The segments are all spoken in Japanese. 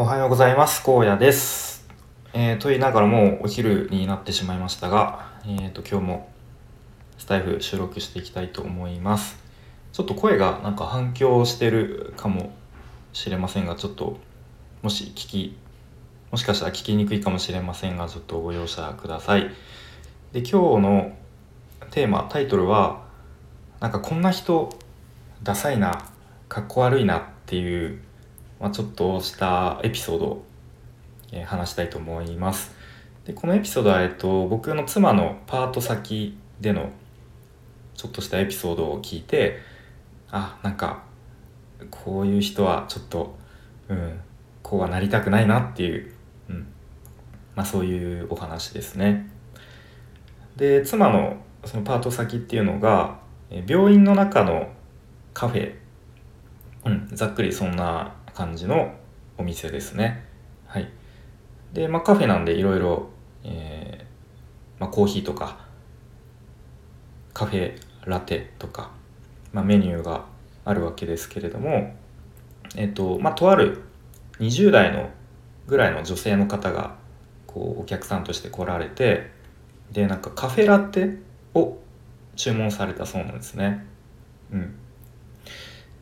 おはようございます。荒野です、えーと言いながらもうお昼になってしまいましたが、えー、と今日もスタイフ収録していきたいと思います。ちょっと声がなんか反響してるかもしれませんがちょっともし聞きもしかしたら聞きにくいかもしれませんがちょっとご容赦ください。で今日のテーマタイトルはなんかこんな人ダサいなかっこ悪いなっていう、まあ、ちょっとしたエピソードを、えー話したいと思います。でこのエピソードは、えっと、僕の妻のパート先でのちょっとしたエピソードを聞いてあなんかこういう人はちょっとうんこうはなりたくないなっていう、うんまあ、そういうお話ですね。で妻のそのパート先っていうのが病院の中のカフェ、うん、ざっくりそんな感じのお店ですね。はい。で、まあ、カフェなんでいろいろ、えーまあ、コーヒーとかカフェラテとか、まあ、メニューがあるわけですけれどもえっ、とまあとある20代のぐらいの女性の方がこうお客さんとして来られてでなんかカフェラテを注文されたそうなんですね。うん、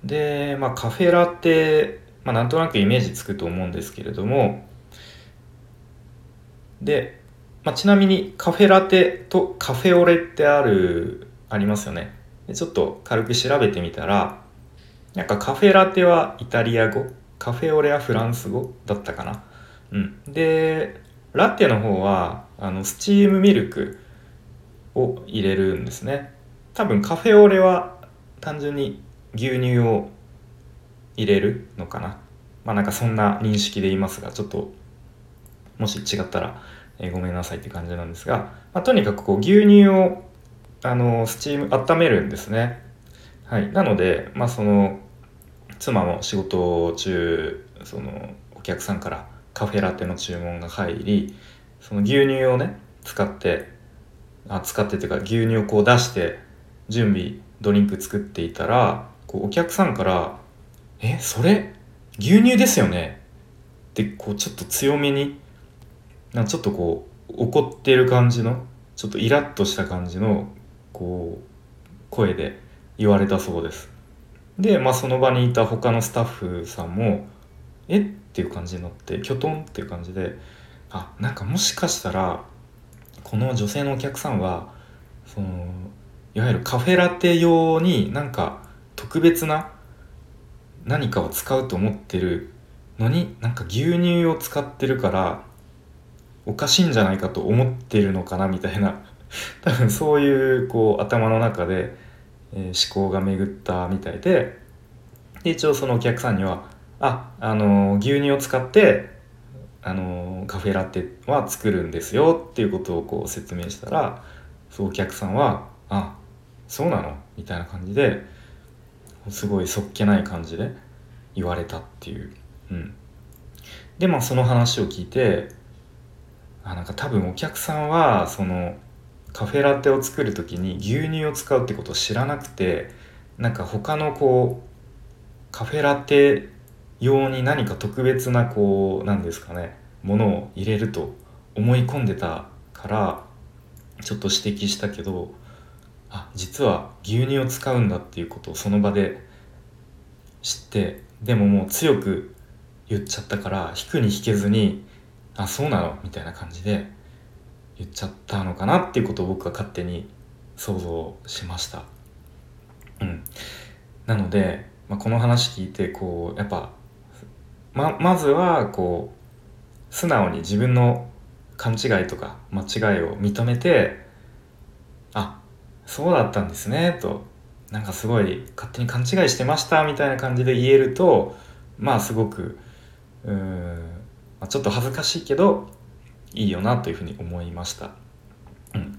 で、まあ、カフェラテ、まあ、なんとなくイメージつくと思うんですけれども。で、まあ、ちなみにカフェラテとカフェオレってあるありますよね。でちょっと軽く調べてみたらなんかカフェラテはイタリア語カフェオレはフランス語だったかな、うん、でラテの方はあのスチームミルクを入れるんですね。多分カフェオレは単純に牛乳を入れるのかな？まあなんかそんな認識で言いますがちょっともし違ったら、えーごめんなさいって感じなんですが、まあ、とにかくこう牛乳をあのスチーム温めるんですね。はい。なのでまあその妻も仕事中そのお客さんからカフェラテの注文が入りその牛乳をね使ってあ使ってっていうか牛乳をこう出して準備ドリンク作っていたらこうお客さんから「えそれ牛乳ですよね?」ってこうちょっと強めになちょっとこう怒ってる感じのちょっとイラッとした感じのこう声で言われたそうですで、まあ、その場にいた他のスタッフさんも「え？っ?」ていう感じになってきょとんっていう感じであなんかもしかしたらこの女性のお客さんはそのいわゆるカフェラテ用になんか特別な何かを使うと思ってるのになんか牛乳を使ってるからおかしいんじゃないかと思ってるのかなみたいな 多分そういうこう頭の中で、え思考が巡ったみたいでで一応そのお客さんには「ああの牛乳を使ってあのカフェラテは作るんですよ」っていうことをこう説明したらそうお客さんは「あそうなの?」みたいな感じですごいそっけない感じで言われたっていう。うん、でまあその話を聞いてあなんか多分お客さんはそのカフェラテを作る時に牛乳を使うってことを知らなくてなんか他のこうカフェラテ用に何か特別なこうなんですかねものを入れると思い込んでたからちょっと指摘したけど実は牛乳を使うんだっていうことをその場で知ってでももう強く言っちゃったから引くに引けずに「あそうなの?」みたいな感じで言っちゃったのかなっていうことを僕は勝手に想像しました。うん、なので、まあ、この話聞いてこうやっぱままずはこう素直に自分の勘違いとか間違いを認めてそうだったんですねとなんかすごい勝手に勘違いしてましたみたいな感じで言えるとまあすごくうーん、まあ、ちょっと恥ずかしいけどいいよなというふうに思いました。うん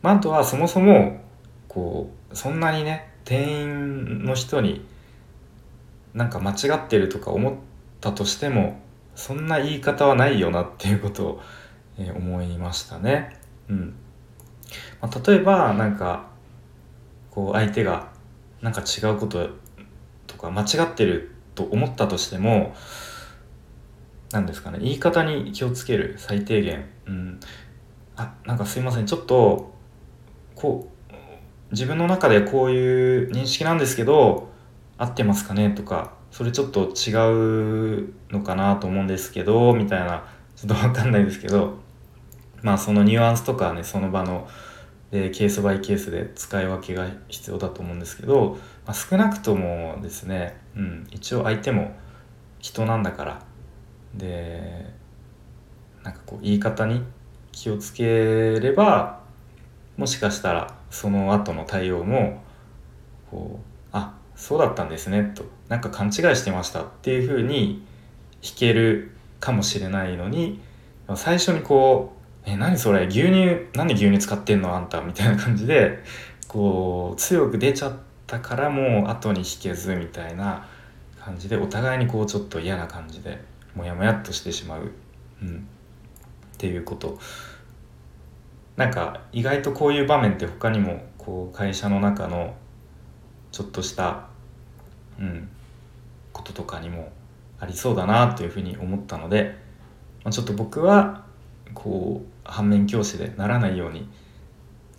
まあ、あとはそもそもこうそんなにね店員の人になんか間違ってるとか思ったとしてもそんな言い方はないよなっていうことを、えー思いましたね。うんまあ、例えばなんかこう相手がなんか違うこととか間違ってると思ったとしても何ですかね言い方に気をつける最低限。うん。あなんかすいません。ちょっとこう自分の中でこういう認識なんですけど合ってますかね？とかそれちょっと違うのかなと思うんですけどみたいな。ちょっと分かんないですけど。まあそのニュアンスとかねその場の、えケースバイケースで使い分けが必要だと思うんですけど、まあ、少なくともですね、うん、一応相手も人なんだからでなんかこう言い方に気をつければもしかしたらその後の対応もこうあそうだったんですねとなんか勘違いしてましたっていうふうに弾けるかもしれないのに最初にこう「え何それ牛乳なんで牛乳使ってんのあんた」みたいな感じでこう強く出ちゃったからもう後に引けずみたいな感じでお互いにこうちょっと嫌な感じでモヤモヤっとしてしまう、うん、っていうこと。なんか意外とこういう場面って他にもこう会社の中のちょっとしたうんこととかにもありそうだなというふうに思ったので、まあ、ちょっと僕はこう反面教師でならないように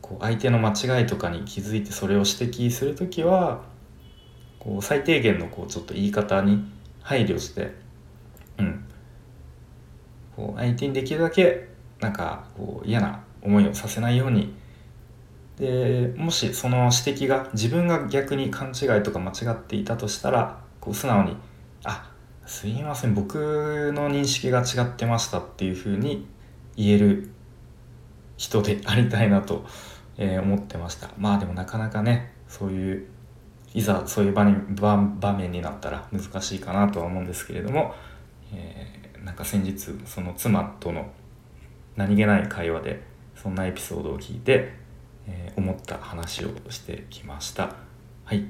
こう相手の間違いとかに気づいてそれを指摘する時はこう最低限のこうちょっと言い方に配慮して、うん、こう相手にできるだけなんかこう嫌な思いをさせないように。でもしその指摘が自分が逆に勘違いとか間違っていたとしたらこう素直に「あすいません僕の認識が違ってました」っていうふうに言える人でありたいなと、えー、思ってましたまあでもなかなかねそういういざそういう場に場場面になったら難しいかなとは思うんですけれども、えー、なんか先日その妻との何気ない会話でそんなエピソードを聞いて、えー、思った話をしてきました。はい。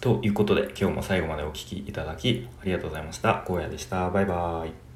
ということで今日も最後までお聴きいただきありがとうございました。荒野でした。バイバーイ。